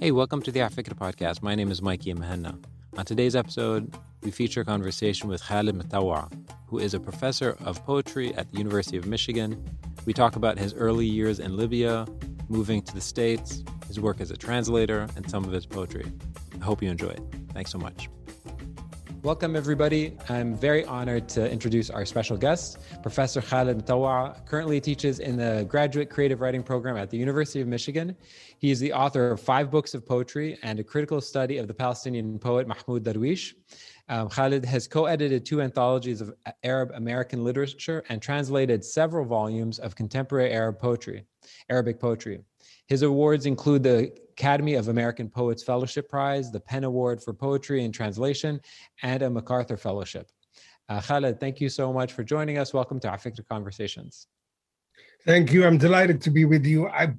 Hey, welcome to the Afikra podcast. My name is Mikey Muhanna. On today's episode, we feature a conversation with Khaled Mattawa, who is a professor of poetry at the University of Michigan. We talk about his early years in Libya, moving to the States, his work as a translator, and some of his poetry. I hope you enjoy it. Thanks so much. Welcome, everybody. I'm very honored to introduce our special guest, Professor Khaled Mattawa. Currently teaches in the Graduate Creative Writing Program at the University of Michigan. He is the author of five books of poetry and a critical study of the Palestinian poet Mahmoud Darwish. Um, Khalid has co edited two anthologies of Arab American literature and translated several volumes of contemporary Arab poetry, Arabic poetry. His awards include the Academy of American Poets Fellowship Prize, the PEN Award for Poetry and Translation, and a MacArthur Fellowship. Uh, Khaled, thank you so much for joining us. Welcome to Afikra Conversations. Thank you. I'm delighted to be with you. I,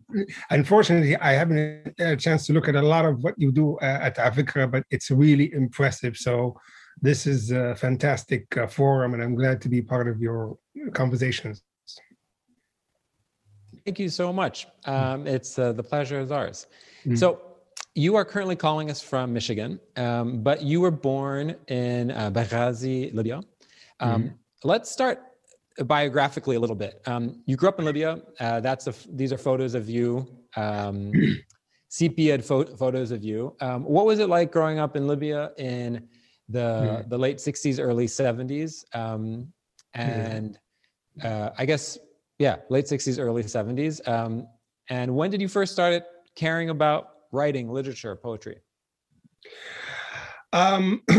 unfortunately, I haven't had a chance to look at a lot of what you do uh, at Afikra, but it's really impressive. So, this is a fantastic uh, forum, and I'm glad to be part of your conversations. Thank you so much. Um, it's uh, the pleasure is ours. Mm-hmm. So, you are currently calling us from Michigan, um, but you were born in uh, Benghazi, Libya. Um, mm-hmm. Let's start biographically a little bit. Um, you grew up in Libya. Uh, that's a, these are photos of you, um, sepia fo- photos of you. Um, what was it like growing up in Libya in the mm-hmm. the late '60s, early '70s? Um, and uh, I guess yeah, late 60s, early 70s. Um, and when did you first start caring about writing, literature, poetry? Um,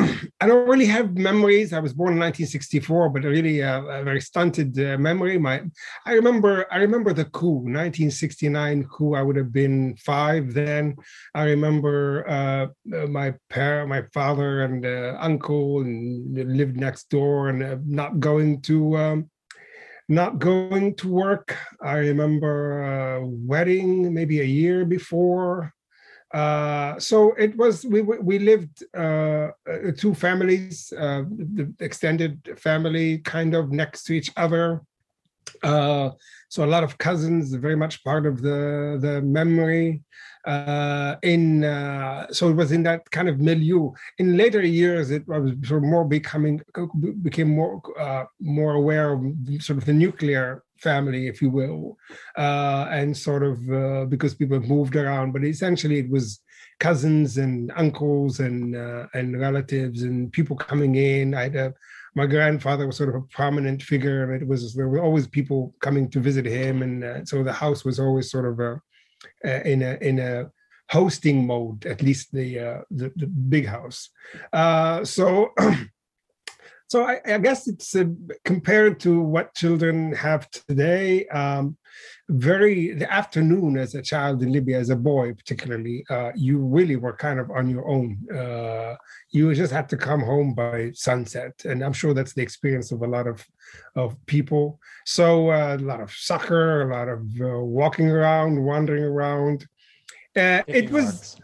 I don't really have memories. I was born in 1964, but really uh, a very stunted uh, memory. My, I remember, I remember the coup, 1969 coup. I would have been five then. I remember uh, uh my parent, my father and uh, uncle, and lived next door, and uh, not going to um, not going to work. I remember a wedding maybe a year before. Uh, so it was we we lived uh, uh, two families, uh, the extended family, kind of next to each other. Uh, so a lot of cousins, very much part of the the memory uh, in uh, so it was in that kind of milieu. In later years, it was sort of more becoming became more uh, more aware of sort of the nuclear family, if you will, uh, and sort of uh, because people moved around. But essentially, it was cousins and uncles and uh, and relatives and people coming in. I had a my grandfather was sort of a prominent figure, and it was there were always people coming to visit him, and so the house was always sort of a in a in a hosting mode, at least the uh, the, the, big house. Uh, so. so I, I, guess it's uh, compared to what children have today. Um, very the afternoon as a child in Libya, as a boy particularly, uh, you really were kind of on your own. Uh, you just had to come home by sunset, and I'm sure that's the experience of a lot of of people. So uh, a lot of soccer, a lot of uh, walking around, wandering around. Uh, it was.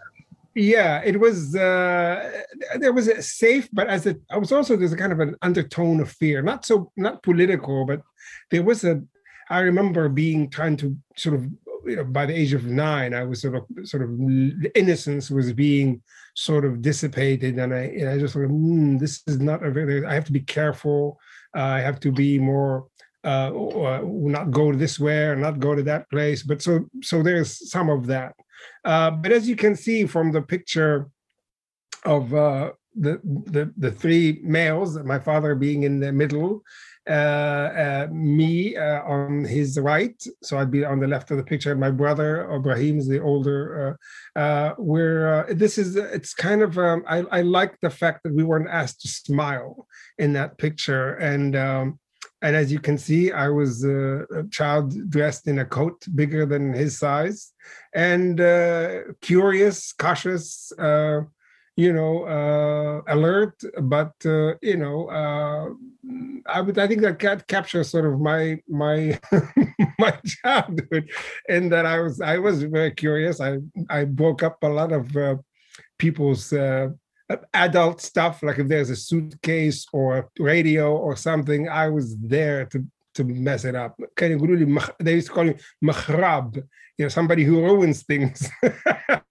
Yeah, it was. Uh, there was a safe, but as a, I was also there's a kind of an undertone of fear, not so not political, but there was a I remember being trying to sort of, you know, by the age of nine, I was sort of, sort of, innocence was being sort of dissipated, and I, and I just thought, mm, this is not a very. I have to be careful. Uh, I have to be more. Uh, uh, not go this way or not go to that place. But so so there's some of that. Uh, but as you can see from the picture of uh, the, the the three males, my father being in the middle, uh, uh, me uh, on his right, so I'd be on the left of the picture. My brother Ibrahim is the older. where this is, it's kind of. Um, I, I like the fact that we weren't asked to smile in that picture, and um, and as you can see, I was uh, a child dressed in a coat bigger than his size, and uh, curious, cautious, uh, you know, uh, alert, but uh, you know, uh, I would I think that cat captures sort of my my my childhood, and that I was I was very curious. I I broke up a lot of uh, people's uh, adult stuff, like if there's a suitcase or radio or something, I was there to to mess it up. They used to call me makhrab, you know, somebody who ruins things.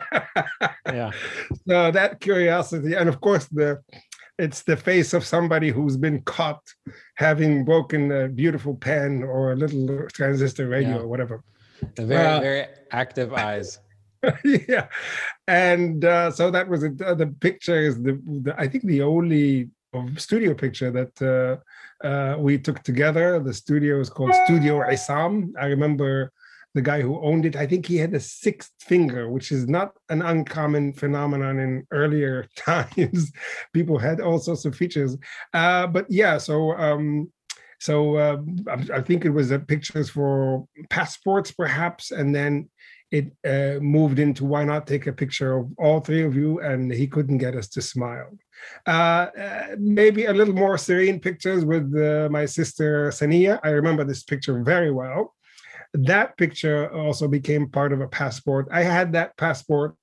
yeah. So that curiosity, and of course the it's the face of somebody who's been caught having broken a beautiful pen or a little transistor radio yeah. or whatever. The very uh, very active eyes. yeah, and uh, so that was a, the picture is the, the, I think the only studio picture that uh, uh, we took together. The studio is called Studio Isam. I remember the guy who owned it. I think he had a sixth finger, which is not an uncommon phenomenon in earlier times. People had all sorts of features. Uh, but yeah, so um, so uh, I think it was uh, pictures for passports, perhaps, and then it uh, moved into why not take a picture of all three of you, and he couldn't get us to smile. Uh, uh, maybe a little more serene pictures with uh, my sister Sania. I remember this picture very well that picture also became part of a passport. I had that passport.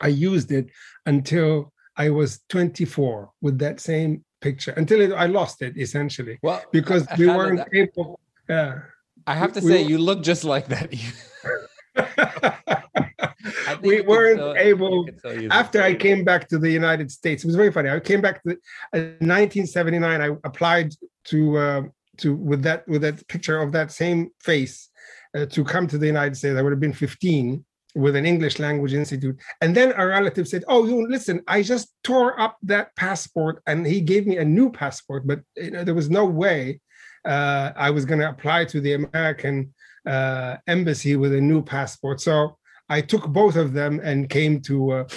I used it until I was 24 with that same picture until it, I lost it essentially. Well, because we weren't that, able. Yeah. I have to we, say, you look just like that. we weren't still, able after I came back to the United States. It was very funny. I came back to uh, 1979. I applied to uh, to with that with that picture of that same face uh, to come to the United States. I would have been 15 with an English language institute. And then a relative said, Oh, you listen, I just tore up that passport and he gave me a new passport, but you know, there was no way uh, I was going to apply to the American uh, embassy with a new passport. So I took both of them and came to uh,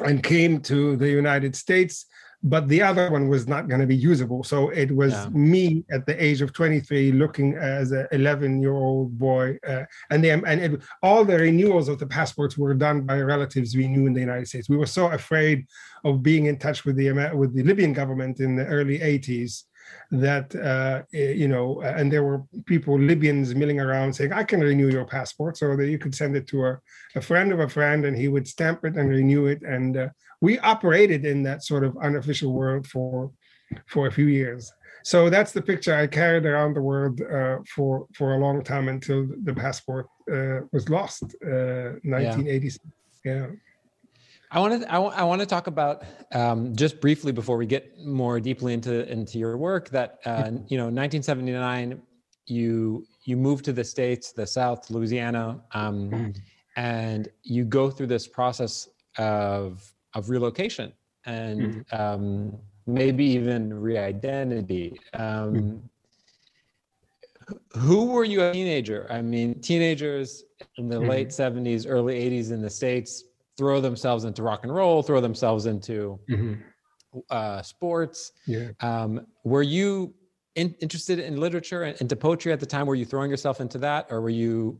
and came to the United States but the other one was not going to be usable. So it was yeah. me at the age of 23 looking as an 11 year old boy. Uh, and they, and it, all the renewals of the passports were done by relatives we knew in the United States. We were so afraid of being in touch with the, with the Libyan government in the early 80s that uh, eh, you know, and there were people Libyans milling around saying, "I can renew your passport," so that you could send it to a, a friend of a friend, and he would stamp it and renew it. And uh, we operated in that sort of unofficial world for for a few years. So that's the picture I carried around the world uh, for for a long time until the passport uh, was lost, uh, 1986. Yeah. yeah. I want to I, w- I want to talk about um, just briefly before we get more deeply into into your work that uh, you know 1979 you you moved to the states the South Louisiana um, mm. and you go through this process of of relocation and mm. um, maybe even re-identity. Mm. Who were you a teenager? I mean, teenagers in the mm. late 70s, early 80s in the States throw themselves into rock and roll, throw themselves into mm-hmm. uh, sports. Yeah. Um, were you in, interested in literature and into poetry at the time? Were you throwing yourself into that, or were you,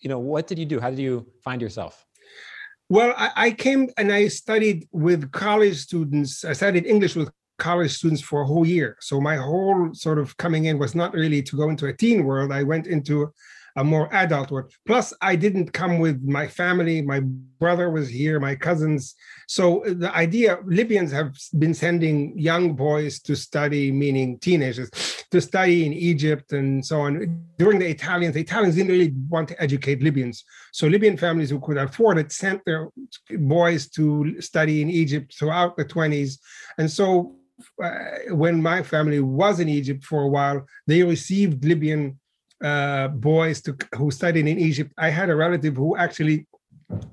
you know, what did you do? How did you find yourself? Well, I, I came and I studied with college students. I studied English with college students for a whole year. So my whole sort of coming in was not really to go into a teen world. I went into a more adult world. Plus, I didn't come with my family. My brother was here, my cousins. So the idea Libyans have been sending young boys to study, meaning teenagers, to study in Egypt and so on. During the Italians, the Italians didn't really want to educate Libyans. So Libyan families who could afford it sent their boys to study in Egypt throughout the 20s. And so uh, when my family was in Egypt for a while, they received Libyan uh, boys to, who studied in Egypt. I had a relative who actually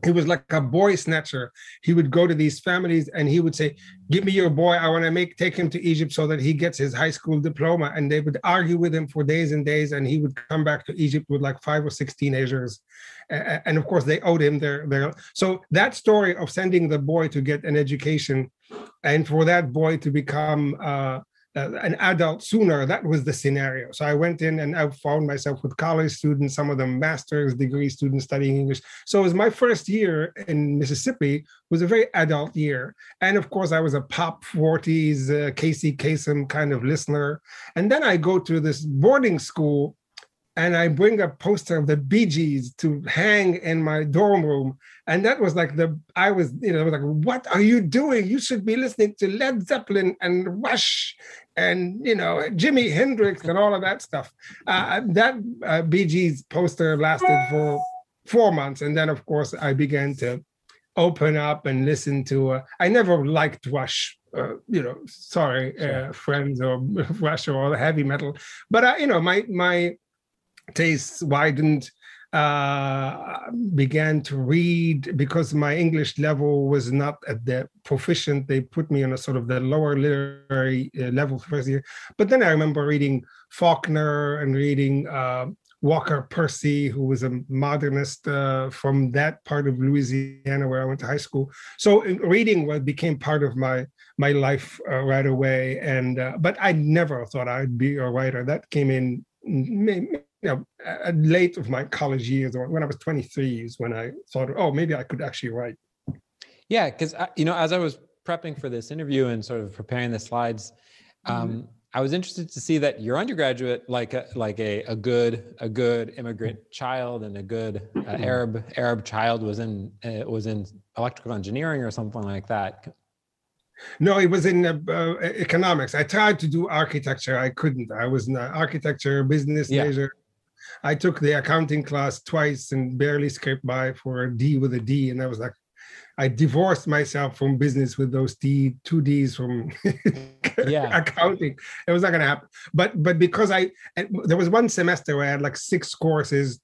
he was like a boy snatcher. He would go to these families and he would say, "Give me your boy. I want to make take him to Egypt so that he gets his high school diploma." And they would argue with him for days and days, and he would come back to Egypt with like five or six teenagers, and of course they owed him their their. So that story of sending the boy to get an education, and for that boy to become uh, uh, an adult sooner. That was the scenario. So I went in and I found myself with college students, some of them master's degree students studying English. So it was my first year in Mississippi was a very adult year. And of course, I was a pop 40s uh, Casey Kasem kind of listener. And then I go to this boarding school and I bring a poster of the Bee Gees to hang in my dorm room. And that was like the I was, you know, was like, what are you doing? You should be listening to Led Zeppelin and Rush and you know Jimi Hendrix and all of that stuff. Uh, that uh, Bee Gees poster lasted for four months, and then of course I began to open up and listen to. Uh, I never liked Rush. Uh, you know, sorry, uh, friends or Rush or the heavy metal, but I, you know, my my tastes widened uh, began to read because my English level was not at the proficient. They put me on a sort of the lower literary uh, level first year. But then I remember reading Faulkner and reading uh, Walker Percy, who was a modernist uh, from that part of Louisiana where I went to high school. So reading what became part of my my life uh, right away. And uh, but I never thought I'd be a writer. That came in maybe, you know, late of my college years or when I was 23 is when I thought, oh, maybe I could actually write. Yeah, because you know, as I was prepping for this interview and sort of preparing the slides, um, mm-hmm. I was interested to see that your undergraduate, like a, like a, a good a good immigrant child and a good uh, mm-hmm. Arab Arab child was in uh, was in electrical engineering or something like that. No, it was in uh, uh, economics. I tried to do architecture. I couldn't. I was in architecture business yeah. major. I took the accounting class twice and barely scraped by for a D with a D. And I was like, I divorced myself from business with those D, two Ds from yeah. accounting. It was not going to happen. But but because I there was one semester where I had like six courses.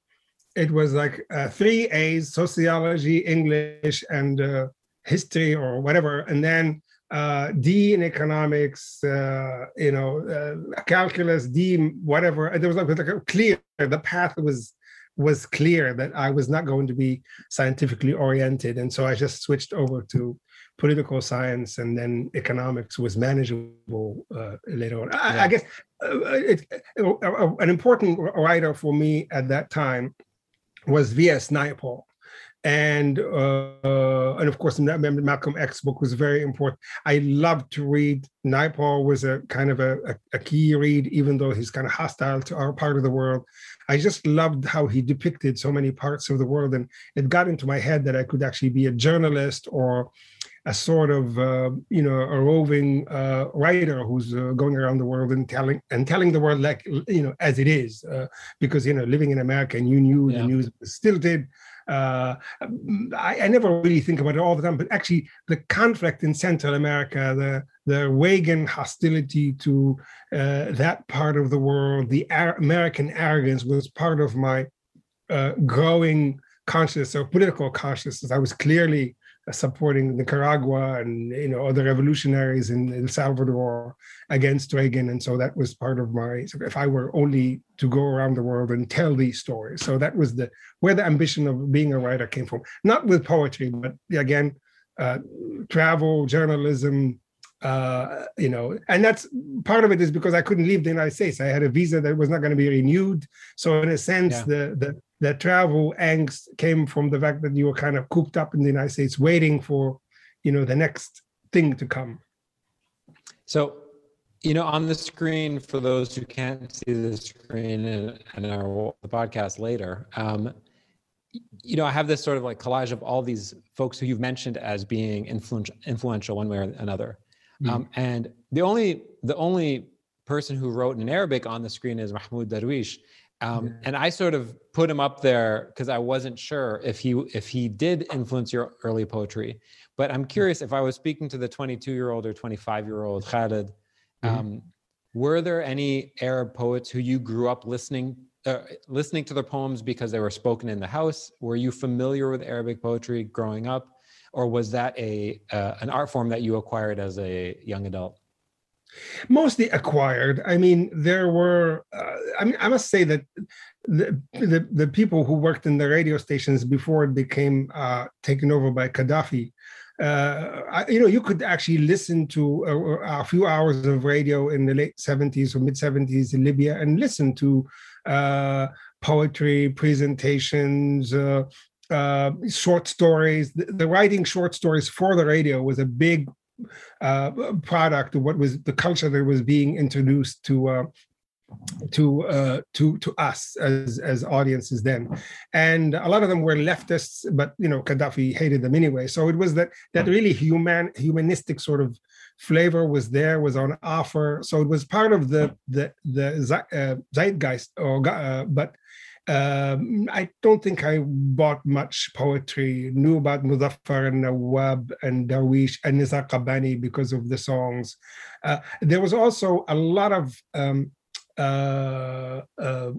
It was like uh, three A's: sociology, English, and uh, history or whatever. And then uh, D in economics, uh, you know, uh, calculus, D whatever. And there was like, like clear. The path was was clear that I was not going to be scientifically oriented, and so I just switched over to political science, and then economics was manageable uh, later on. I, yeah. I guess uh, it, uh, an important writer for me at that time was V.S. Naipaul and uh, and of course Malcolm X book was very important. I loved to read. Naipaul was a kind of a, a, a, key read, even though he's kind of hostile to our part of the world. I just loved how he depicted so many parts of the world, and it got into my head that I could actually be a journalist or a sort of uh, you know a roving uh, writer who's uh, going around the world and telling and telling the world like you know as it is uh, because you know living in America and you knew yeah. the news still did uh, I, I, never really think about it all the time, but actually the conflict in Central America, the the Reagan hostility to uh, that part of the world, the Ar- American arrogance was part of my uh, growing consciousness or political consciousness. I was clearly supporting Nicaragua and you know other revolutionaries in El Salvador against Reagan, and so that was part of my. If I were only to go around the world and tell these stories, so that was the where the ambition of being a writer came from. Not with poetry, but again, uh, travel, journalism, uh, you know, and that's part of it is because I couldn't leave the United States. I had a visa that was not going to be renewed. So in a sense, yeah. the the the travel angst came from the fact that you were kind of cooped up in the United States, waiting for, you know, the next thing to come. So, you know, on the screen for those who can't see the screen and, and our the podcast later, um, you know, I have this sort of like collage of all these folks who you've mentioned as being influential, influential one way or another. Mm. Um, and the only the only person who wrote in Arabic on the screen is Mahmoud Darwish. Um, yeah. And I sort of put him up there because I wasn't sure if he if he did influence your early poetry. But I'm curious if I was speaking to the 22 year old or 25 year old Khaled, mm-hmm. um, were there any Arab poets who you grew up listening uh, listening to their poems because they were spoken in the house? Were you familiar with Arabic poetry growing up, or was that a uh, an art form that you acquired as a young adult? Mostly acquired. I mean, there were. Uh, I mean, I must say that the, the, the people who worked in the radio stations before it became uh, taken over by Gaddafi. Uh, I, you know, you could actually listen to a, a, few hours of radio in the late 70s or mid 70s in Libya and listen to uh, poetry presentations, uh, uh, short stories. The, the, writing short stories for the radio was a big uh, product what was the culture that was being introduced to uh, to uh, to to us as as audiences then, and a lot of them were leftists, but you know Gaddafi hated them anyway. So it was that that really human humanistic sort of flavor was there, was on offer. So it was part of the the the uh, zeitgeist, or uh, but um, I don't think I bought much poetry. Knew about Muzaffar al-Nawab and Darwish and Nizar Qabbani because of the songs. Uh, there was also a lot of um, uh, uh,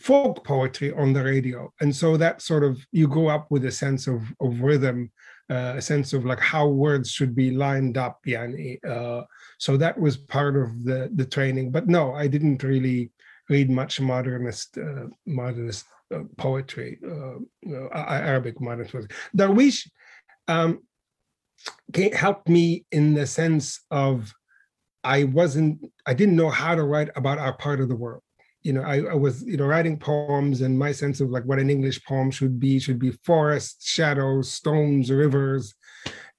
folk poetry on the radio, and so that sort of you go up with a sense of of rhythm, uh, a sense of like how words should be lined up. Yani, uh, so that was part of the the training. But no, I didn't really read much modernist uh, modernist uh, poetry, uh, Arabic modernist poetry. Darwish um, helped me in the sense of I wasn't, I didn't know how to write about our part of the world. You know, I, I, was, you know, writing poems, and my sense of like what an English poem should be should be forests, shadows, stones, rivers,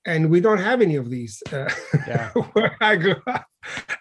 and we don't have any of these uh, yeah. where I grew up.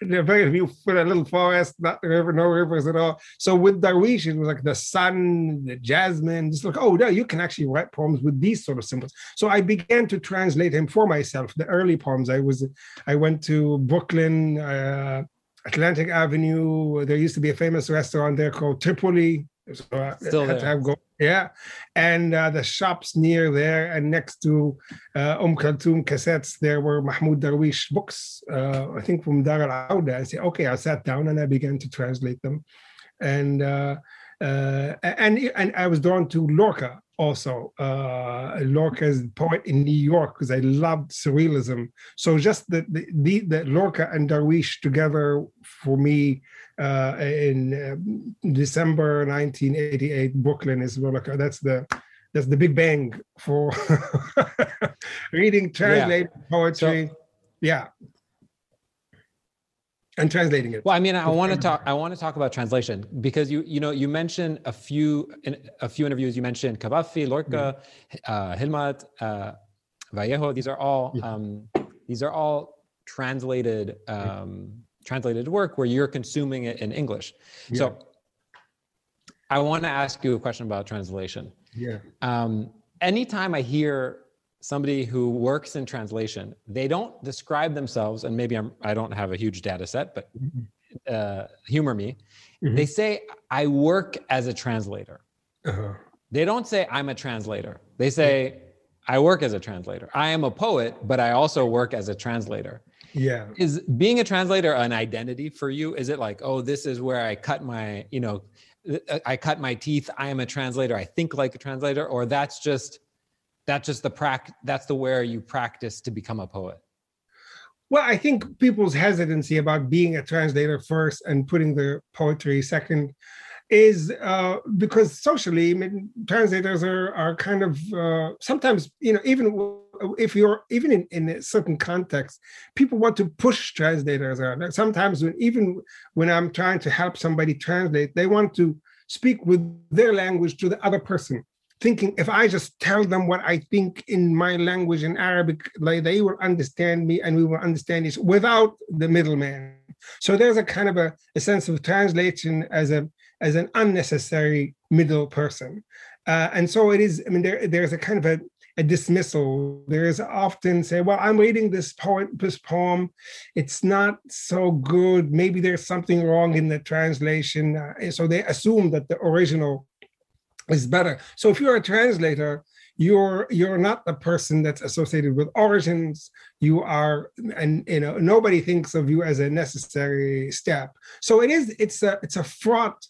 Very few for a little forest, not river, no rivers at all. So with Darwish, it was like the sun, the jasmine, just like, oh, no, you can actually write poems with these sort of symbols. So I began to translate him for myself. The early poems, I was, I went to Brooklyn, uh, Atlantic Avenue. There used to be a famous restaurant there called Tripoli. So I Still had there. go yeah, and uh, the shops near there and next to uh, Umm Kulthum cassettes, there were Mahmoud Darwish books, uh, I think from Dar al Auda. I said, okay, I sat down and I began to translate them. And uh, uh, and and I was drawn to Lorca also. Uh, Lorca's poet in New York because I loved surrealism. So just the the, the, the Lorca and Darwish together for me uh, in uh, December 1988, Brooklyn is well, that's the that's the big bang for reading, translating yeah. poetry. So, yeah. And translating it. Well, I mean, I want to talk. I want to talk about translation because you, you know, you mentioned a few in a few interviews. You mentioned Cavafy, Lorca, mm-hmm. uh, Hikmet, uh, Vallejo. These are all yeah. um, these are all translated um, translated work where you're consuming it in English. Yeah. So I want to ask you a question about translation. Yeah. Um, anytime I hear somebody who works in translation, they don't describe themselves, and maybe I'm I don't have a huge data set, but mm-hmm. uh, humor me. Mm-hmm. They say I work as a translator. Uh-huh. They don't say I'm a translator. They say I work as a translator. I am a poet, but I also work as a translator yeah is being a translator an identity for you is it like oh this is where i cut my you know i cut my teeth i am a translator i think like a translator or that's just that's just the prac that's the where you practice to become a poet well i think people's hesitancy about being a translator first and putting the poetry second is uh, because socially, I mean, translators are are kind of uh, sometimes you know even if you're even in, in a certain context, people want to push translators around. Sometimes when even when I'm trying to help somebody translate, they want to speak with their language to the other person thinking if I just tell them what I think in my language in Arabic, like they will understand me and we will understand each without the middleman. So there's a kind of a, a sense of translation as a as an unnecessary middle person. Uh, and so it is, I mean, there, there's a kind of a, a dismissal. There is often say, well, I'm reading this poem, this poem. It's not so good. Maybe there's something wrong in the translation. Uh, so they assume that the original is better. So if you're a translator, you're you're not the person that's associated with origins you are and you know nobody thinks of you as a necessary step so it is it's a it's a fraught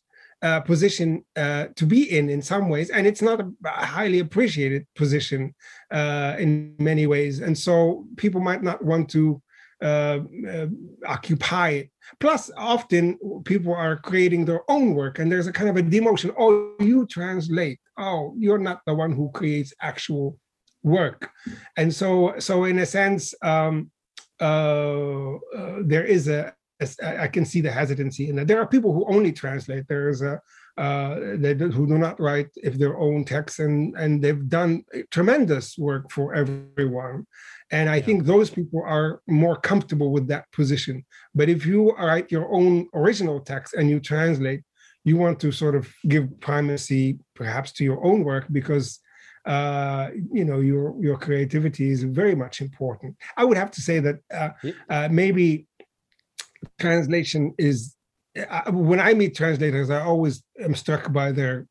uh, position uh, to be in in some ways, and it's not a, highly appreciated position uh, in many ways. And so people might not want to uh, uh, occupy it. Plus, often people are creating their own work, and there's a kind of a demotion. Oh, you translate. Oh, you're not the one who creates actual work. And so, so in a sense, um, uh, there is a, I can see the hesitancy in that. There are people who only translate. There's a uh, they do, who do not write if their own text, and and they've done tremendous work for everyone. And I yeah. think those people are more comfortable with that position. But if you write your own original text and you translate, you want to sort of give primacy perhaps to your own work because uh, you know your your creativity is very much important. I would have to say that uh, uh, maybe translation is when I meet translators, I always am struck by their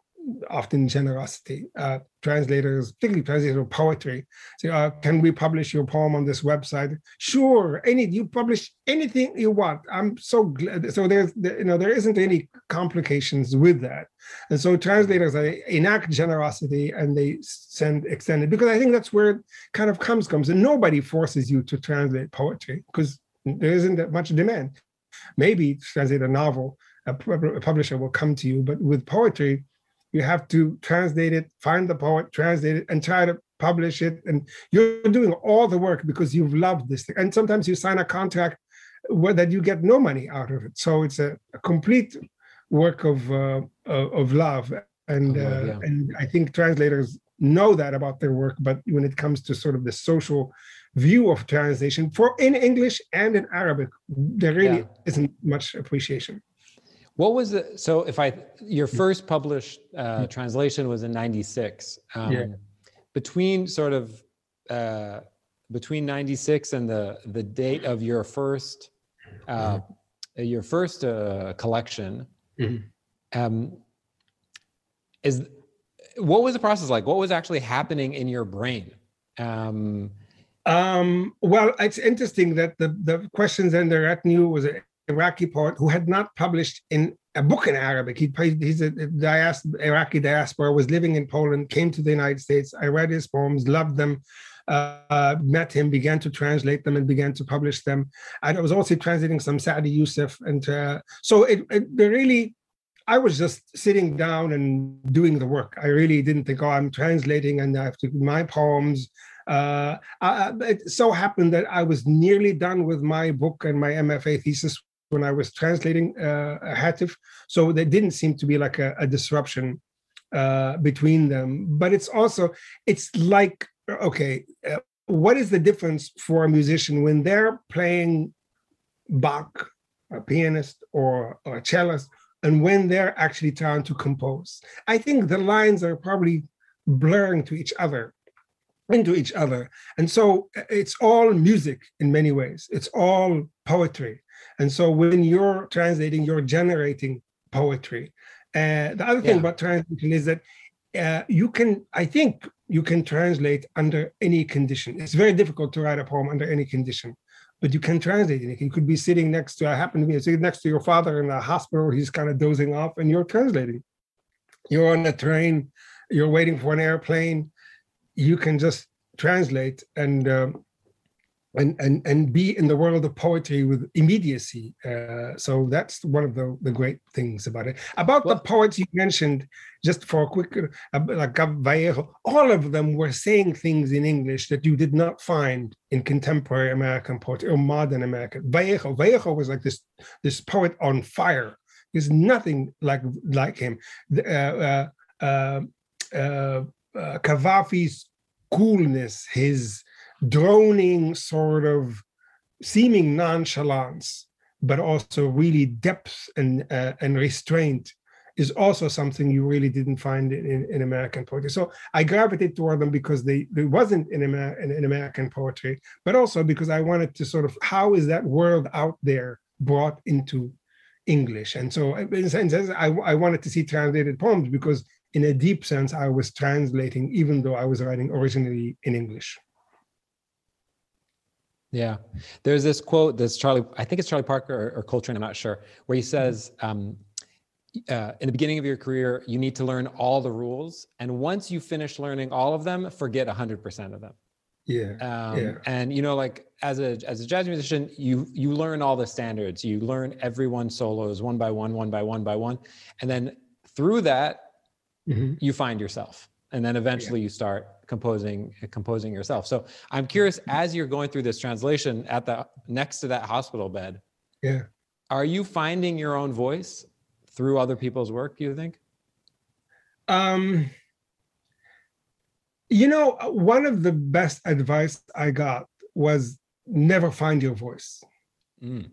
often generosity. Uh, translators, particularly translators of poetry, say, uh, "Can we publish your poem on this website?" Sure, any you publish anything you want. I'm so glad. So there's you know there isn't any complications with that, and so translators they enact generosity and they send extend it because I think that's where it kind of comes comes, and nobody forces you to translate poetry because there isn't that much demand. Maybe translate a novel a, publisher will come to you. But with poetry, you have to translate it, find the poet, translate it, and try to publish it. And you're doing all the work because you've loved this thing. And sometimes you sign a contract where that you get no money out of it. So it's a, a complete work of uh, of love. And oh, uh, yeah. and I think translators know that about their work. But when it comes to sort of the social view of translation for in English and in Arabic, there really yeah. isn't much appreciation. What was the so if I your mm. first published uh, mm. translation was in '96. Um, yeah. Between sort of uh, between '96 and the the date of your first uh, mm-hmm. your first uh, collection, mm-hmm. um, is what was the process like? What was actually happening in your brain? Um, um, well, it's interesting that the the questions and the retinue was a Iraqi poet who had not published in a book in Arabic. He, he's a dias- Iraqi diaspora, was living in Poland, came to the United States. I read his poems, loved them, uh, met him, began to translate them, and began to publish them. And I was also translating some Saadi Youssef, and uh, so it, it really. I was just sitting down and doing the work. I really didn't think, oh, I'm translating and I have to do my poems. Uh, I, it so happened that I was nearly done with my book and my MFA thesis when I was translating uh, Hatif. So there didn't seem to be like a, a disruption uh, between them. But it's also, it's like, okay, uh, what is the difference for a musician when they're playing Bach, a pianist or, or a cellist, and when they're actually trying to compose? I think the lines are probably blurring to each other into each other and so uh, it's all music in many ways it's all poetry and so when you're translating, you're generating poetry. Uh, the other thing yeah. about translation is that uh, you can, I think, you can translate under any condition. It's very difficult to write a poem under any condition, but you can translate it. You could be sitting next to, I happen to be sitting next to your father in a hospital, he's kind of dozing off, and you're translating. You're on a train, you're waiting for an airplane. You can just translate and um, and and and be in the world of poetry with immediacy. Uh, so that's one of the, the great things about it. About well, the poets you mentioned, just for a quick, uh, like Vallejo, all of them were saying things in English that you did not find in contemporary American poetry or modern American. Vallejo, Vallejo was like this this poet on fire. There's nothing like like him. Uh, uh, uh, uh, uh Cavafy's coolness, his droning sort of seeming nonchalance, but also really depth and uh, and restraint is also something you really didn't find in, in, American poetry. So I gravitated toward them because they, they wasn't in, Amer- in, in, American poetry, but also because I wanted to sort of how is that world out there brought into English? And so in a sense, I, I wanted to see translated poems because in a deep sense, I was translating, even though I was writing originally in English. Yeah. There's this quote that's Charlie, I think it's Charlie Parker or, or Coltrane, I'm not sure, where he says, um, uh, in the beginning of your career, you need to learn all the rules. And once you finish learning all of them, forget 100% of them. Yeah. Um, yeah. And, you know, like as a, as a jazz musician, you, you learn all the standards. You learn everyone's solos one by one, one by one by one. And then through that, mm-hmm. you find yourself. And then eventually yeah. you start composing composing yourself. So I'm curious, as you're going through this translation at the next to that hospital bed, yeah, are you finding your own voice through other people's work? Do you think? Um, you know, one of the best advice I got was never find your voice. Mm.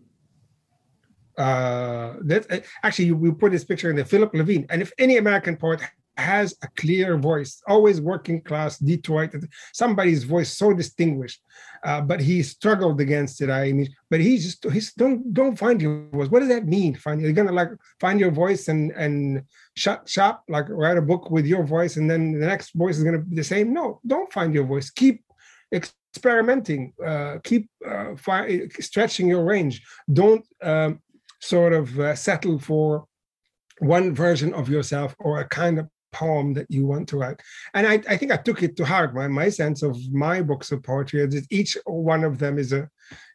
Uh, that actually we put this picture in the Philip Levine, and if any American poet has a clear voice, always working class, Detroit, somebody's voice so distinguished. Uh, but he struggled against it. I mean, but he just he's don't don't find your voice. What does that mean? Find you're gonna like find your voice and and shut shop like write a book with your voice, and then the next voice is gonna be the same. No, don't find your voice. Keep experimenting. Uh, keep uh, fi- stretching your range. Don't um, sort of uh, settle for one version of yourself or a kind of poem that you want to write. And I, I think I took it to heart. My, my sense of my books of poetry is that each one of them is a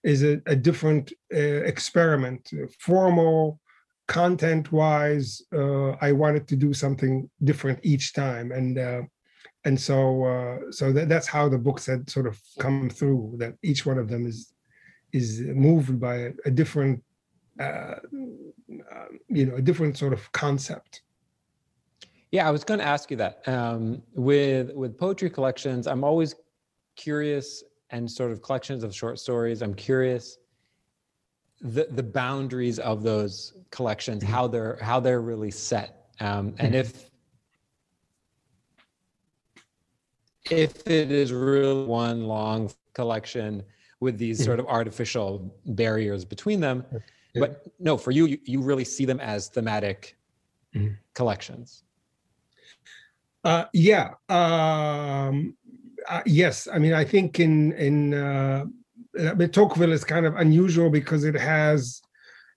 is a, a different uh, experiment, formal, content wise. Uh, I wanted to do something different each time, and uh, and so uh, so that, that's how the books had sort of come through. That each one of them is is moved by a, a different uh, um, you know a different sort of concept yeah i was going to ask you that um, with with poetry collections i'm always curious and sort of collections of short stories i'm curious the the boundaries of those collections mm-hmm. how they're how they're really set um, and mm-hmm. if if it is really one long collection with these mm-hmm. sort of artificial barriers between them but no for you, you, you really see them as thematic collections uh, yeah um, uh, yes i mean i think in in uh, Tocqueville is kind of unusual because it has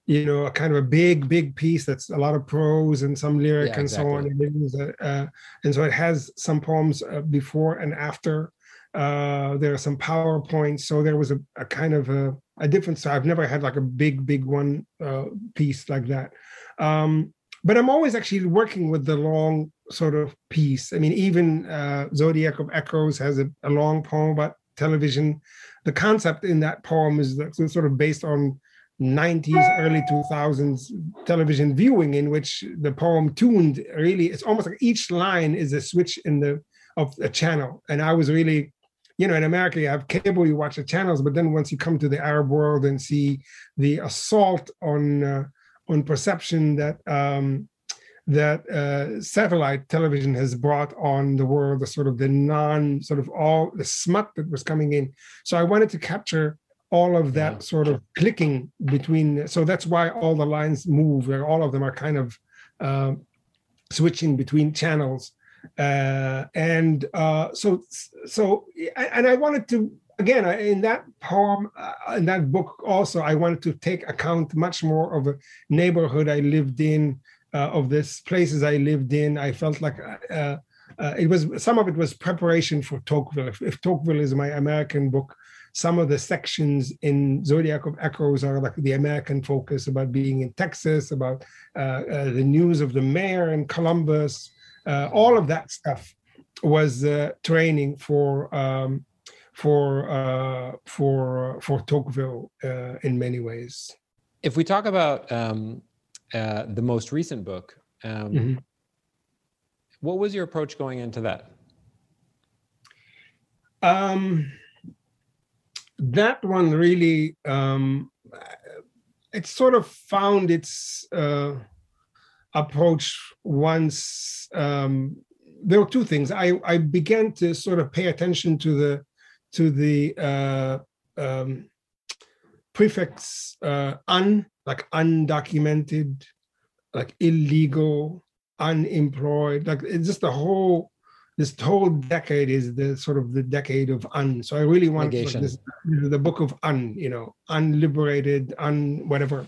you know a kind of a big big piece that's a lot of prose and some lyric yeah, and exactly. so on and, uh, and so it has some poems uh, before and after uh, there are some powerpoints so there was a, a kind of a a different style. I've never had like a big, big one uh, piece like that. Um, but I'm always actually working with the long sort of piece. I mean, even uh, Zodiac of Echoes has a, a long poem about television. The concept in that poem is sort of based on 90s, early 2000s television viewing, in which the poem tuned really, it's almost like each line is a switch in the of a channel. And I was really you know, in America, you have cable, you watch the channels, but then once you come to the Arab world and see the assault on uh, on perception that um, that uh, satellite television has brought on the world, the sort of the non, sort of all the smut that was coming in. So I wanted to capture all of that yeah. sort of clicking between. So that's why all the lines move. Where all of them are kind of uh, switching between channels uh, and uh, so so and I wanted to again in that poem uh, in that book also I wanted to take account much more of a neighborhood I lived in uh, of this places I lived in. I felt like. Uh, uh, it was some of it was preparation for Tocqueville. If, if Tocqueville is my American book, some of the sections in Zodiac of Echoes are like the American focus about being in Texas, about uh, uh, the news of the mayor in Columbus, all of that stuff was training for um, for uh, for for Tocqueville uh, in many ways. If we talk about um, uh, the most recent book, um, mm-hmm. what was your approach going into that? Um, that one really, um, it sort of found its uh, approach once um, there were two things. I, I began to sort of pay attention to the to the uh, um, prefix uh, un, like undocumented, like illegal, unemployed. Like it's just the whole this whole decade is the sort of the decade of un. So I really want like this, the book of un, you know, unliberated, un whatever.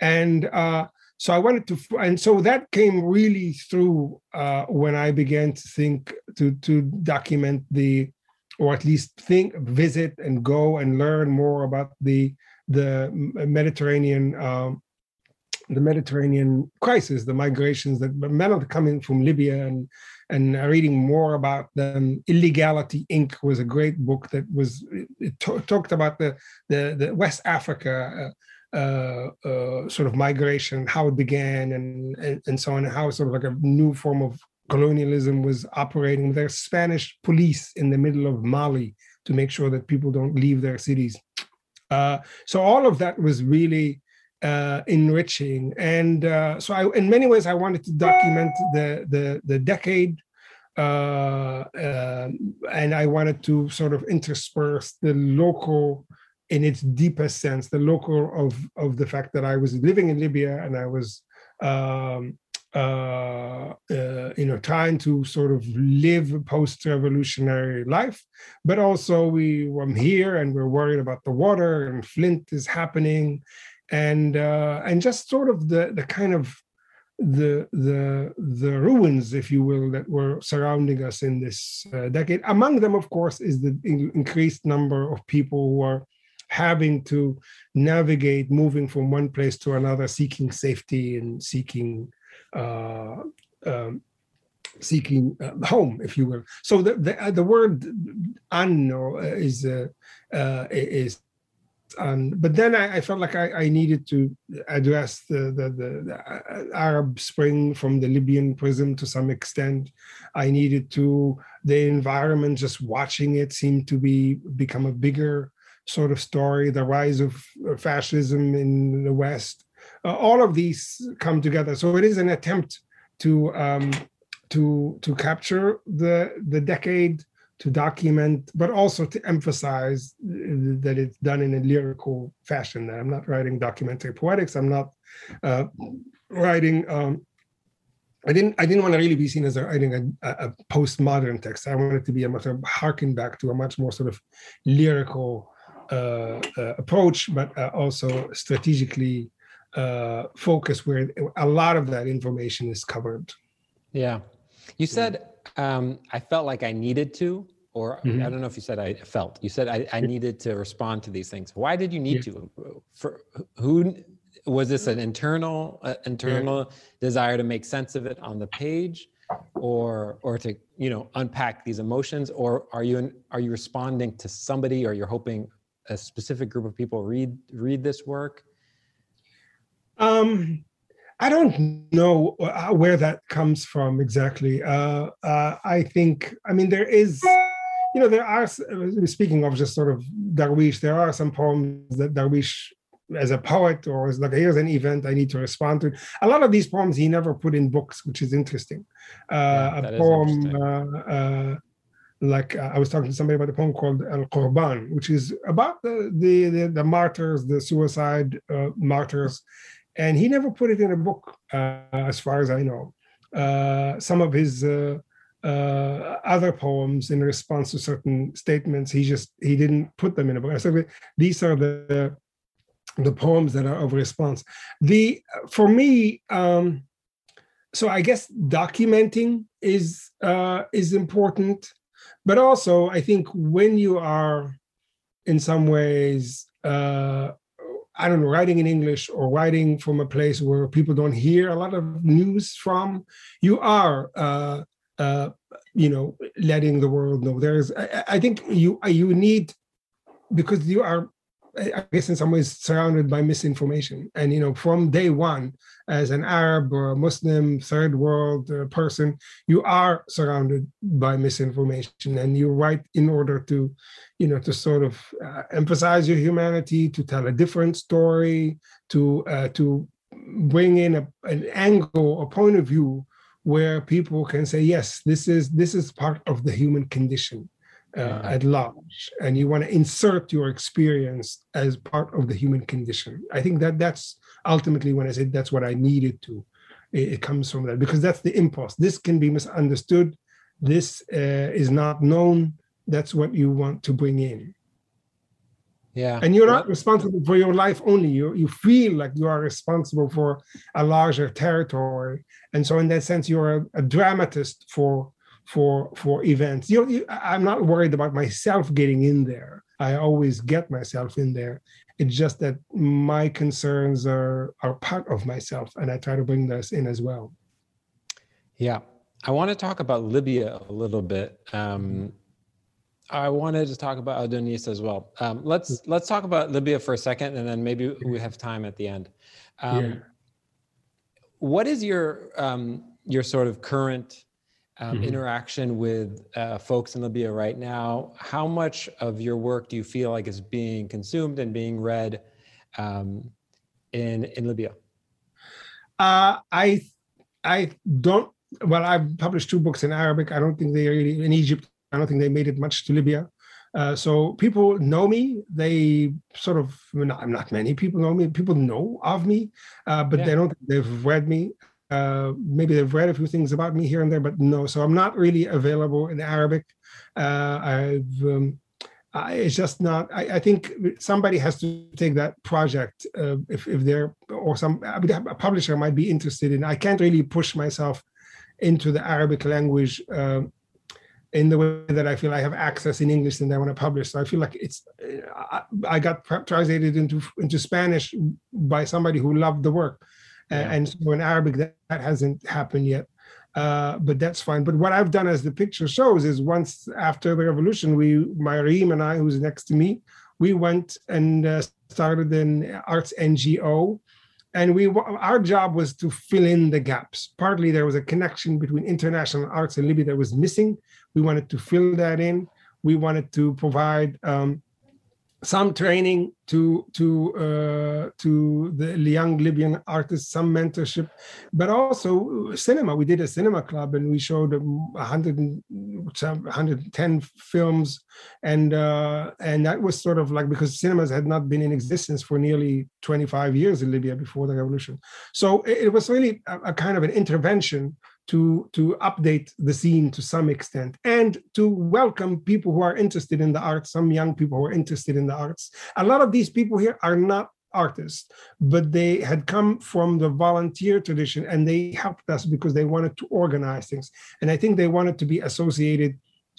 And uh, so I wanted to, and so that came really through uh, when I began to think to to document the, or at least think, visit, and go and learn more about the the Mediterranean. Um, the Mediterranean crisis, the migrations that men are coming from Libya and and reading more about them. Illegality Inc. was a great book that was t- talked about the the, the West Africa uh, uh, uh, sort of migration, how it began, and, and, and so on, how sort of like a new form of colonialism was operating. There's Spanish police in the middle of Mali to make sure that people don't leave their cities. Uh, so all of that was really uh, enriching. And uh, so, I, in many ways, I wanted to document the the the decade, uh, uh, and I wanted to sort of intersperse the local, in its deepest sense, the local of of the fact that I was living in Libya and I was. Um, uh, uh, you know, trying to sort of live a post-revolutionary life, but also we I'm here and we're worried about the water and Flint is happening, and uh, and just sort of the the kind of the the the ruins, if you will, that were surrounding us in this uh, decade. Among them, of course, is the in- increased number of people who are having to navigate, moving from one place to another, seeking safety and seeking um, seeking uh, home, if you will. So the the, uh, the word anno is uh, uh, is. Um, but then I, I felt like I, I, needed to address the, the, the, Arab Spring from the Libyan prism to some extent. I needed to the environment, just watching it seemed to be become a bigger sort of story. The rise of fascism in the West, uh, all of these come together. So it is an attempt to um, to to capture the the decade, to document, but also to emphasize that it's done in a lyrical fashion. That I'm not writing documentary poetics. I'm not uh, writing. Um, I didn't. I didn't want to really be seen as writing a, a, postmodern text. I wanted to be a much harken back to a much more sort of lyrical uh, uh, approach, but uh, also strategically uh, focus where a lot of that information is covered. Yeah. You said, um, I felt like I needed to, or mm-hmm. I don't know if you said I felt, you said I, I needed to respond to these things. Why did you need yeah. to? For who was this an internal, uh, internal yeah. desire to make sense of it on the page? or or to you know unpack these emotions or are you are you responding to somebody or you're hoping a specific group of people read read this work um, I don't know uh, where that comes from exactly. Uh, uh, I think, I mean, there is, you know, there are, uh, speaking of just sort of Darwish, there are some poems that Darwish, as a poet or as like, here's an event I need to respond to. A lot of these poems he never put in books, which is interesting. Uh, yeah, a poem, uh, like I was talking to somebody about a poem called Al Qurban, which is about the, the, the, the martyrs, the suicide martyrs and he never put it in a book, uh, as far as I know. Uh, some of his uh, uh other poems, in response to certain statements, he just he didn't put them in a book. I said these are the the poems that are of response. The for me, um, so I guess documenting is uh, is important, but also I think when you are in some ways uh, I don't know, writing in English or writing from a place where people don't hear a lot of news from, you are, uh, uh, you know, letting the world know. There's, I, I think you you need because you are I guess in some ways surrounded by misinformation. And you know, from day one, as an Arab or a Muslim third world uh, person, you are surrounded by misinformation, and you write in order to, you know, to sort of uh, emphasize your humanity, to tell a different story, to uh, to bring in a, an angle, a point of view where people can say, yes, this is this is part of the human condition uh, at large and you want to insert your experience as part of the human condition. I think that that's ultimately when i said that's what i needed to it, it comes from that because that's the impulse. This can be misunderstood. This uh, is not known. That's what you want to bring in. Yeah. And you're not responsible for your life only. You you feel like you are responsible for a larger territory. And so in that sense you're a, a dramatist for for for events. You, know, I'm not worried about myself getting in there. I always get myself in there. It's just that my concerns are are part of myself, and I try to bring this in as well. Yeah, I want to talk about Libya a little bit. Um, I wanted to talk about Adonis as well. Um, let's let's talk about Libya for a second, and then maybe we have time at the end. Um, yeah. What is your um, your sort of current um, mm-hmm. interaction with uh, folks in Libya right now. How much of your work do you feel like is being consumed and being read um, in in Libya? Uh, I I don't. Well, I've published two books in Arabic. I don't think they really in Egypt. I don't think they made it much to Libya. Uh, so people know me. They sort of, not, not many people know me. People know of me, uh, but yeah. they don't. They've read me. Uh, maybe they've read a few things about me here and there, but no. So I'm not really available in Arabic. Uh, I've um, I, it's just not. I, I, think somebody has to take that project uh, if if they're or some a publisher might be interested in. I can't really push myself into the Arabic language uh, in the way that I feel I have access in English and I want to publish. So I feel like it's. I, I got translated into into Spanish by somebody who loved the work, yeah. and so in Arabic that, that hasn't happened yet. Uh, but that's fine. But what I've done, as the picture shows, is once after the revolution, we, my Reem and I, who's next to me, we went and uh, started an arts NGO, and we our job was to fill in the gaps. Partly there was a connection between international arts and Libya that was missing. We wanted to fill that in. We wanted to provide um, some training to to uh, to the young Libyan artists, some mentorship, but also cinema. We did a cinema club and we showed 100, 110 films, and uh, and that was sort of like because cinemas had not been in existence for nearly 25 years in Libya before the revolution. So it, was really a, a kind of an intervention to to update the scene to some extent and to welcome people who are interested in the arts some young people who are interested in the arts. A lot of these people here are not artists but they had come from the volunteer tradition and they helped us because they wanted to organize things. And i think they wanted to be associated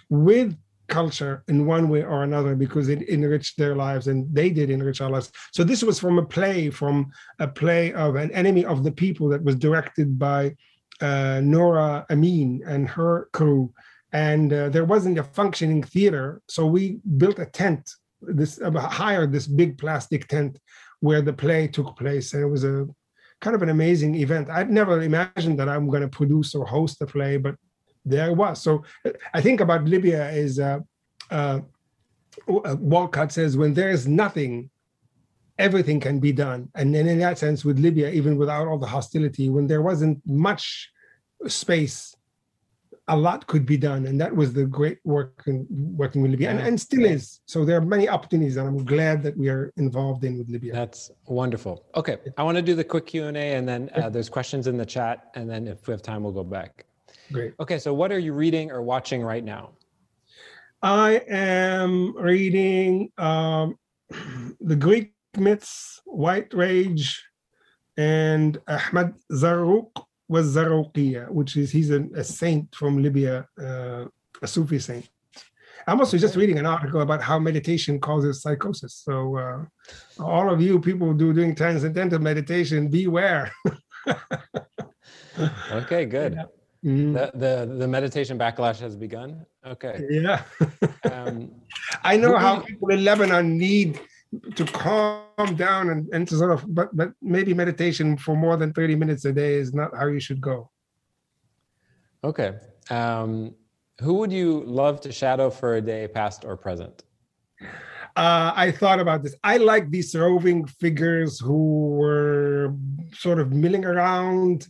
with culture in one way or another because it enriched their lives and they did enrich our lives. So this was from a play from a play of an enemy of the people that was directed by uh, Nora Amin and her crew, and uh, there wasn't a functioning theater, so we built a tent. This uh, hired this big plastic tent where the play took place, and it was a kind of an amazing event. I'd never imagined that I'm going to produce or host a play, but there it was. So I think about Libya is uh, uh, Walcott says when there is nothing, everything can be done. And then in that sense, with Libya, even without all the hostility, when there wasn't much space, a lot could be done. And that was the great work in working with Libya and, and still is. So there are many opportunities and I'm glad that we are involved in with Libya. That's wonderful. Okay. I want to do the quick Q&A and then uh, there's questions in the chat. And then if we have time, we'll go back. Great. Okay. So what are you reading or watching right now? I am reading um, the Greek myths, White Rage, and Ahmad Zarruq was Zarruqiya, which is he's a, a saint from Libya, uh, a Sufi saint. I'm also just reading an article about how meditation causes psychosis. So uh, all of you people do doing transcendental meditation, beware. okay, good. Yeah. Mm-hmm. The, the the meditation backlash has begun. Okay. Yeah. um, I know how people in Lebanon need to calm down and, and to sort of but but maybe meditation for more than 30 minutes a day is not how you should go okay um, who would you love to shadow for a day past or present uh, I thought about this. I like these roving figures who were sort of milling around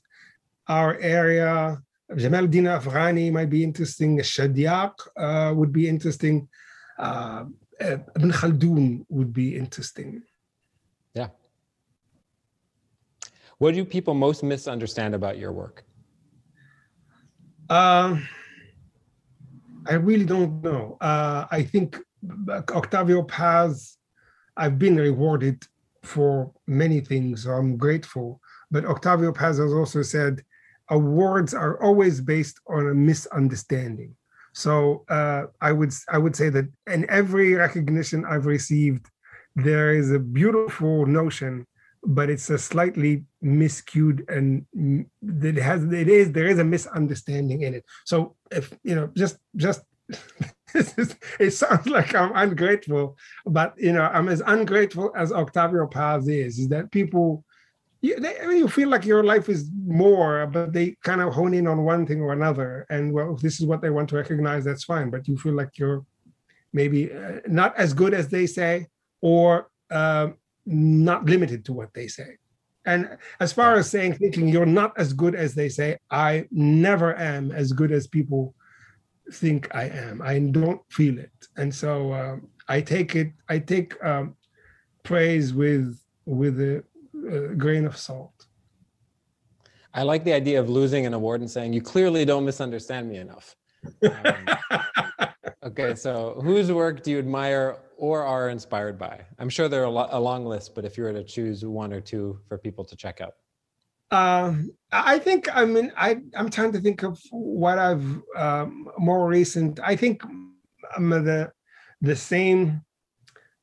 our area. Jamal Din Afghani might be interesting. Shidyaq uh, would be interesting. Uh, uh, Ibn Khaldun would be interesting. Yeah. What do people most misunderstand about your work? Uh, I really don't know. Uh, I think Octavio Paz, I've been rewarded for many things, so I'm grateful. But Octavio Paz has also said awards are always based on a misunderstanding. So uh, I would I would say that in every recognition I've received, there is a beautiful notion, but it's a slightly miscued and it has it is there is a misunderstanding in it. So if you know just just it sounds like I'm ungrateful, but you know I'm as ungrateful as Octavio Paz is. Is that people you, they, I mean, you feel like your life is more, but they kind of hone in on one thing or another. And well, if this is what they want to recognize, that's fine. But you feel like you're maybe uh, not as good as they say, or uh, not limited to what they say. And as far as saying, thinking you're not as good as they say, I never am as good as people think I am. I don't feel it, and so um, I take it. I take um, praise with with a grain of salt. I like the idea of losing an award and saying, "You clearly don't misunderstand me enough." Um, okay, so whose work do you admire or are inspired by? I'm sure there are a, lot, a long list, but if you were to choose one or two for people to check out. Um, I think I mean I I'm trying to think of what I've um, more recent. I think um, the the same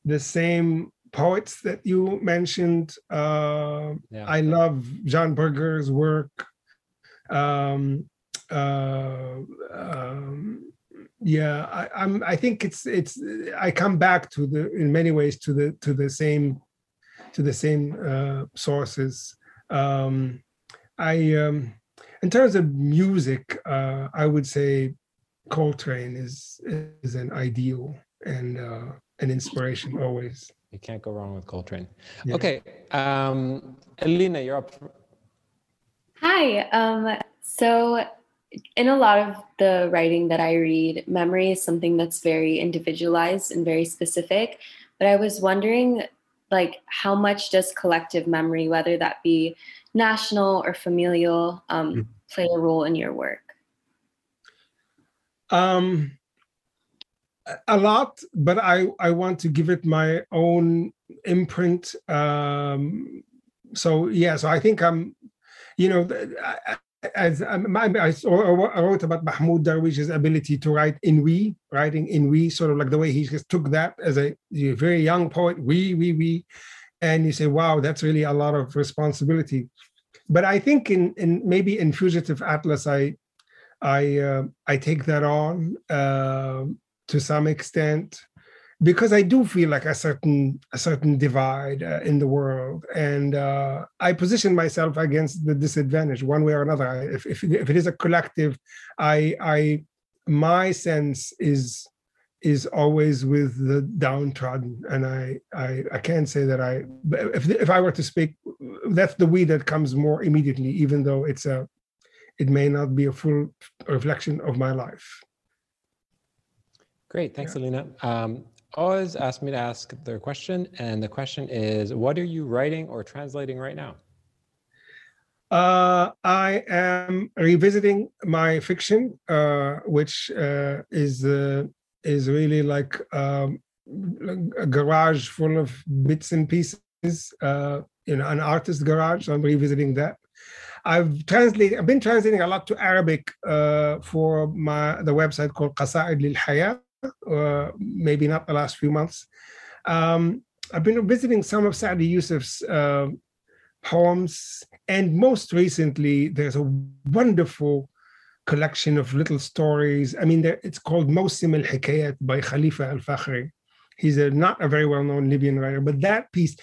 the same poets that you mentioned. Uh, yeah. I love John Berger's work. Um, uh, um, yeah, I, I'm. I think it's it's. I come back to the in many ways to the to the same to the same uh, sources. Um, I, um, in terms of music, uh, I would say Coltrane is is an ideal and uh, an inspiration always. You can't go wrong with Coltrane. Yeah. Okay, um, Elena, you're up. Hi. Um, so, in a lot of the writing that I read, memory is something that's very individualized and very specific. But I was wondering, like, how much does collective memory, whether that be national or familial um, mm. play a role in your work? Um, a lot, but I, I want to give it my own imprint. Um, so yeah, so I think I'm, you know, as um, I, I, wrote about Mahmoud Darwish's ability to write in we, writing in we, sort of like the way he just took that as a, very young poet, we, we, we, and you say, wow, that's really a lot of responsibility. But I think in in maybe in Fugitive Atlas, I I uh, I take that on uh, to some extent because I do feel like a certain a certain divide uh, in the world, and uh, I position myself against the disadvantage one way or another. If if, if it is a collective, I I my sense is is always with the downtrodden. And I, I i can't say that i if, if i were to speak that's the we that comes more immediately even though it's a it may not be a full reflection of my life great thanks yeah. alina um, Oz asked me to ask their question and the question is what are you writing or translating right now uh, I am revisiting my fiction, uh, which uh, is uh, is really like um, a garage full of bits and pieces. Uh, you know, an artist garage. So I'm revisiting that. I've translated. I've been translating a lot to Arabic uh, for my the website called Qasaid Lil Haya. Uh, maybe not the last few months. Um, I've been visiting some of Saadi Youssef's uh, poems, and most recently, there's a wonderful collection of little stories. I mean, it's called Mawsim al Hikayat by Khalifa al Fakhri. He's a, not a very well known Libyan writer, but that piece,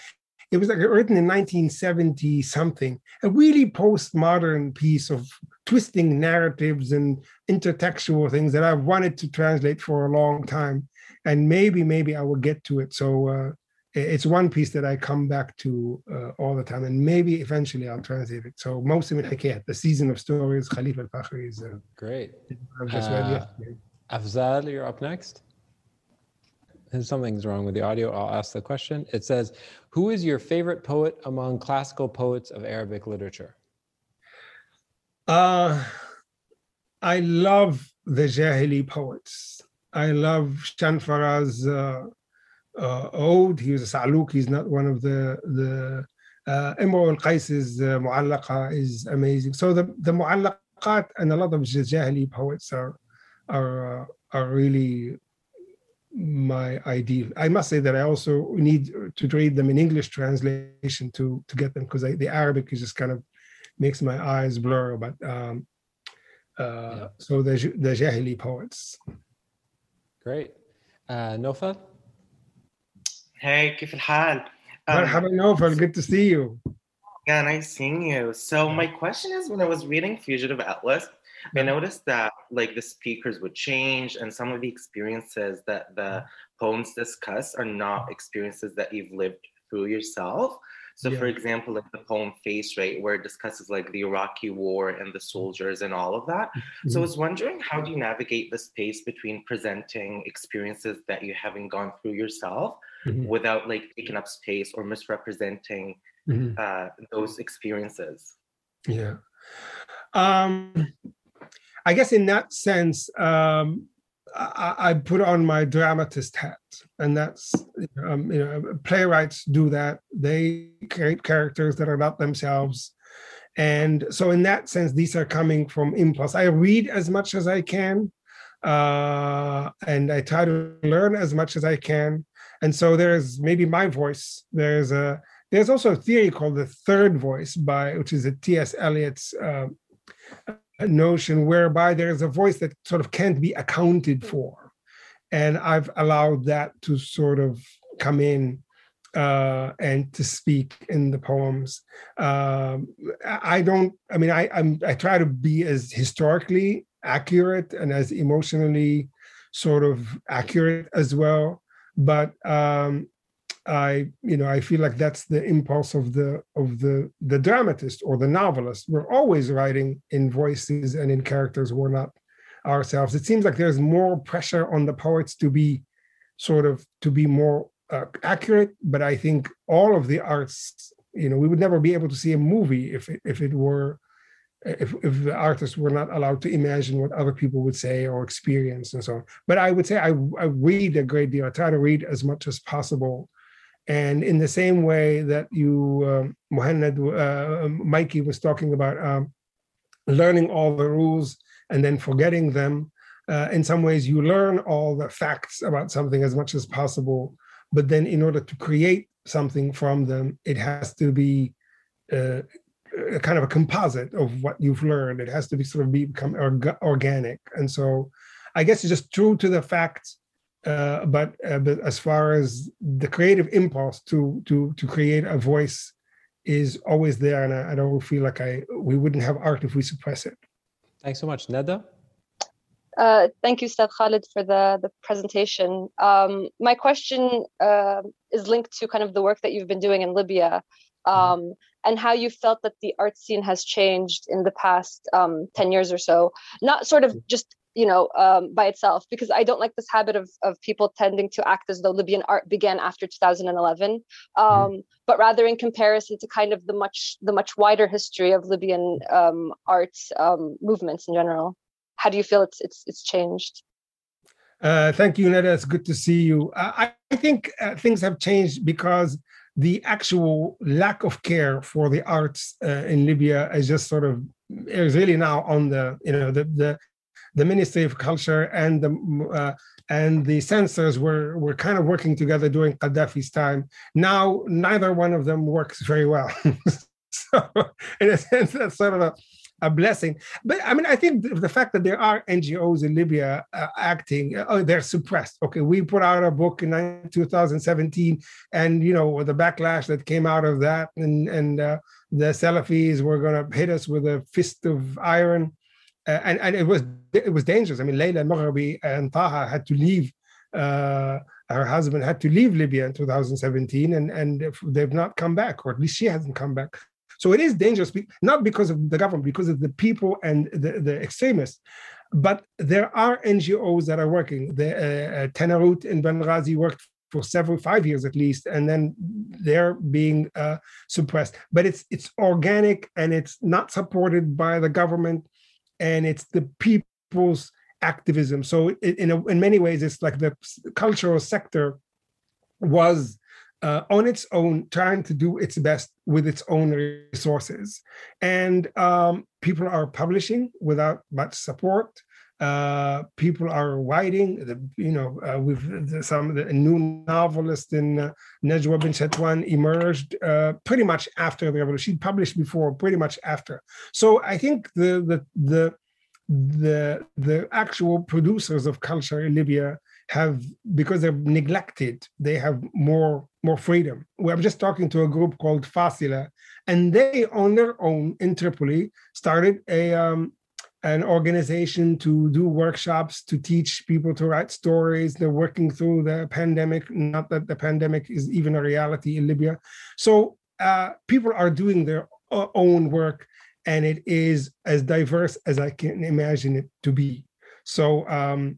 it was like written in 1970 something, a really postmodern piece of twisting narratives and intertextual things that I've wanted to translate for a long time. And maybe, maybe I will get to it. So uh, it's one piece that I come back to uh, all the time, and maybe eventually I'll translate it. So Mawsim al the season of stories, Khalif al-Fakhri is uh, great. Uh, Afzal, you're up next. Something's wrong with the audio, I'll ask the question. It says, "Who is your favorite poet among classical poets of Arabic literature?" Uh, I love the Jahili poets. I love Shanfara's. Uh, uh, ode. He was a Sa'luk. He's not one of the the uh, Imru al-Qais's uh, Mu'allaqa is amazing. So the the Mu'allaqat and a lot of Jahili poets are are uh, are really my ideal. I must say that I also need to read them in English translation to to get them because the Arabic is just kind of makes my eyes blur. But um, uh, yeah. so the the Jahili poets. Great, uh, Nofal. Hey, كيف الحال? مرحبا نوفل, good to see you. Yeah, nice seeing you. So my question is, when I was reading Fugitive Atlas, I noticed that like the speakers would change, and some of the experiences that the poems discuss are not experiences that you've lived through yourself. So, yeah. for example, like the poem Face, right, where it discusses like the Iraqi war and the soldiers and all of that. Mm-hmm. So, I was wondering, how do you navigate the space between presenting experiences that you haven't gone through yourself mm-hmm. without like taking up space or misrepresenting mm-hmm. uh, those experiences? Yeah. Um, I guess in that sense, um, I, I, put on my dramatist hat, and that's um, you know playwrights do that. They create characters that are not themselves, and so in that sense, these are coming from impulse. I read as much as I can, uh, and I try to learn as much as I can. And so there's maybe my voice. There's a there's also a theory called the third voice by which is a T.S. Eliot's uh, notion whereby there is a voice that sort of can't be accounted for. And I've allowed that to sort of come in uh, and to speak in the poems. Um, I don't, I mean, I, I'm, I try to be as historically accurate and as emotionally sort of accurate as well. But um, I, you know, I feel like that's the impulse of the of the the dramatist or the novelist. We're always writing in voices and in characters who are not ourselves. It seems like there's more pressure on the poets to be sort of to be more uh, accurate, but I think all of the arts, you know, we would never be able to see a movie if it, if it were if, if the artists were not allowed to imagine what other people would say or experience and so on. But I would say I, I read a great deal. I try to read as much as possible and in the same way that you, um, Mohammed, uh, Mikey was talking about um, learning all the rules and then forgetting them, uh, in some ways you learn all the facts about something as much as possible. But then in order to create something from them, it has to be uh, a kind of a composite of what you've learned. It has to be sort of become orga- organic. And so I guess it's just true to the fact uh, but uh, but as far as the creative impulse to to to create a voice is always there, and I, I don't feel like I we wouldn't have art if we suppress it. Thanks so much, Neda. Uh, thank you, Ustad Khaled, for the, the presentation. Um, my question uh, is linked to kind of the work that you've been doing in Libya um, mm-hmm. and how you felt that the art scene has changed in the past um, 10 years or so. Not sort of just you know um, by itself because i don't like this habit of, of people tending to act as though libyan art began after 2011 um, mm-hmm. but rather in comparison to kind of the much the much wider history of libyan um, arts um, movements in general. How do you feel it's it's it's changed? Uh, thank you neda. It's good to see you. I, I think uh, things have changed because the actual lack of care for the arts uh, in libya is just sort of is really now on the you know the the the Ministry of Culture and the uh, and the censors were were kind of working together during Gaddafi's time. Now neither one of them works very well. so in a sense, that's sort of a, a blessing. But I mean, I think the fact that there are NGOs in Libya uh, acting, oh, they're suppressed. Okay, we put out a book in 2017, and you know the backlash that came out of that, and and uh, the Salafis were going to hit us with a fist of iron uh, and and it was it was dangerous. I mean, Leila Maghrabi and Taha had to leave. Uh, her husband had to leave Libya in 2017, and and they've not come back, or at least she hasn't come back. So it is dangerous, not because of the government, because of the people and the, the extremists. But there are NGOs that are working. The uh, uh Tanarut in Benghazi worked for several five years at least, and then they're being uh, suppressed. But it's it's organic and it's not supported by the government and it's the people's activism. So in a, in many ways, it's like the cultural sector was uh, on its own trying to do its best with its own resources, and um, people are publishing without much support. Uh, people are writing. The, you know, uh, with some the new novelist in uh, Najwa Binshatwan emerged uh, pretty much after the revolution. She published before, pretty much after. So I think the the the the the actual producers of culture in Libya have because they're neglected they have more more freedom we i'm just talking to a group called fasila and they on their own in tripoli started a um, an organization to do workshops to teach people to write stories. They're working through the pandemic, not that the pandemic is even a reality in Libya. So uh, people are doing their own work, and it is as diverse as I can imagine it to be. So, um,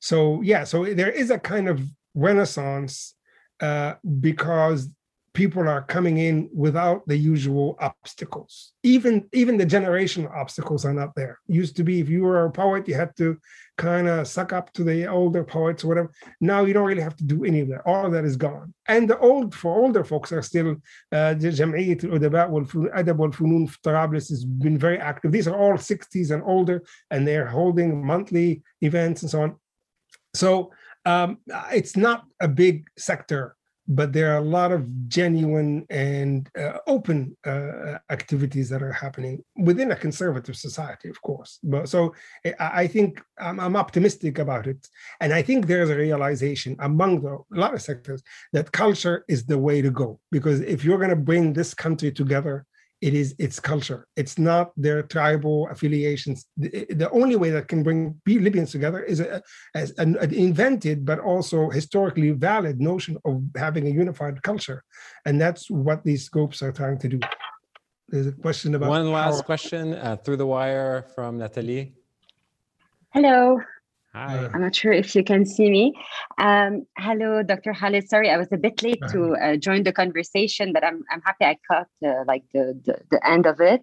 so yeah, so there is a kind of renaissance uh, because people are coming in without the usual obstacles. Even even the generational obstacles are not there. Used to be if you were a poet, you had to kind of suck up to the older poets or whatever. Now you don't really have to do any of that. All of that is gone. And the old for older folks are still uh, the جمعية الأدباء والأدب والفنون في Tarablis has been very active. These are all 60s and older, and they're holding monthly events and so on. So um, it's not a big sector but there are a lot of genuine and uh, open uh, activities that are happening within a conservative society, of course. But so I think I'm, I'm optimistic about it, and I think there's a realization among the, a lot of sectors that culture is the way to go because if you're going to bring this country together it is its culture. It's not their tribal affiliations. The, the only way that can bring Libyans together is a, as an, an, invented but also historically valid notion of having a unified culture, and that's what these groups are trying to do. There's a question about one last power. question uh, through the wire from Natalie. Hello. Hi. I'm not sure if you can see me. Um, hello, Dr. Khaled. Sorry, I was a bit late to uh, join the conversation, but I'm, I'm happy I caught uh, like the, the, the, end of it.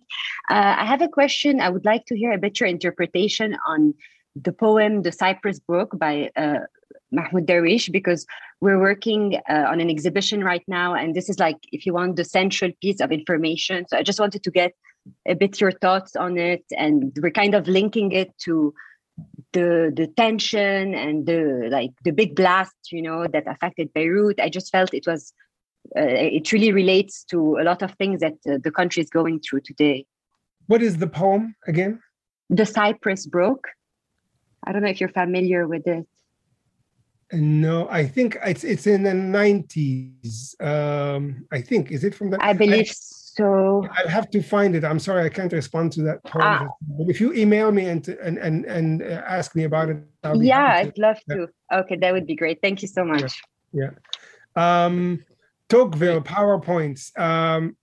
Uh, I have a question. I would like to hear a bit your interpretation on the poem The Cypress Broke by uh, Mahmoud Darwish, because we're working uh, on an exhibition right now. And this is like, if you want, the central piece of information. So I just wanted to get a bit your thoughts on it. And we're kind of linking it to the the tension and the like the big blast you know that affected beirut. I just felt it was uh, it really relates to a lot of things that uh, the country is going through today. What is the poem again? The cypress broke i don't know if you're familiar with it. No i think it's it's in the 90s um i think is it from the? i believe I, so I'll have to find it. I'm sorry, I can't respond to that. Ah. But if you email me and and and, and uh, ask me about it, yeah, I'd love to. Okay, that would be great. Thank you so much. Yeah. yeah. Um, Tocqueville PowerPoints. Um,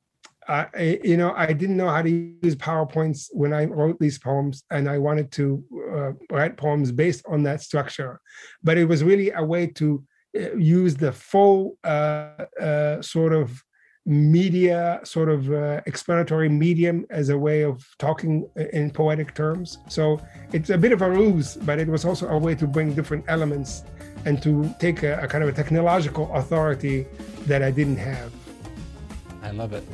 I, you know, I didn't know how to use PowerPoints when I wrote these poems, and I wanted to uh, write poems based on that structure. But it was really a way to uh, use the full uh, uh, sort of media sort of uh, explanatory medium as a way of talking in poetic terms. So it's a bit of a ruse, but it was also a way to bring different elements and to take a, a kind of a technological authority that I didn't have. I love it.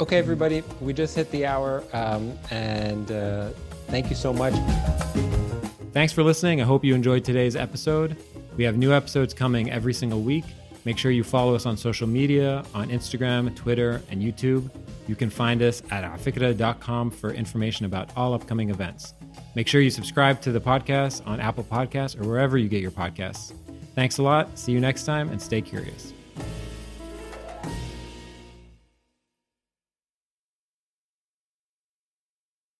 Okay, everybody, we just hit the hour, um, and uh, thank you so much. Thanks for listening. I hope you enjoyed today's episode. We have new episodes coming every single week. Make sure you follow us on social media on Instagram, Twitter, and YouTube. You can find us at afikra.com for information about all upcoming events. Make sure you subscribe to the podcast on Apple Podcasts or wherever you get your podcasts. Thanks a lot. See you next time and stay curious.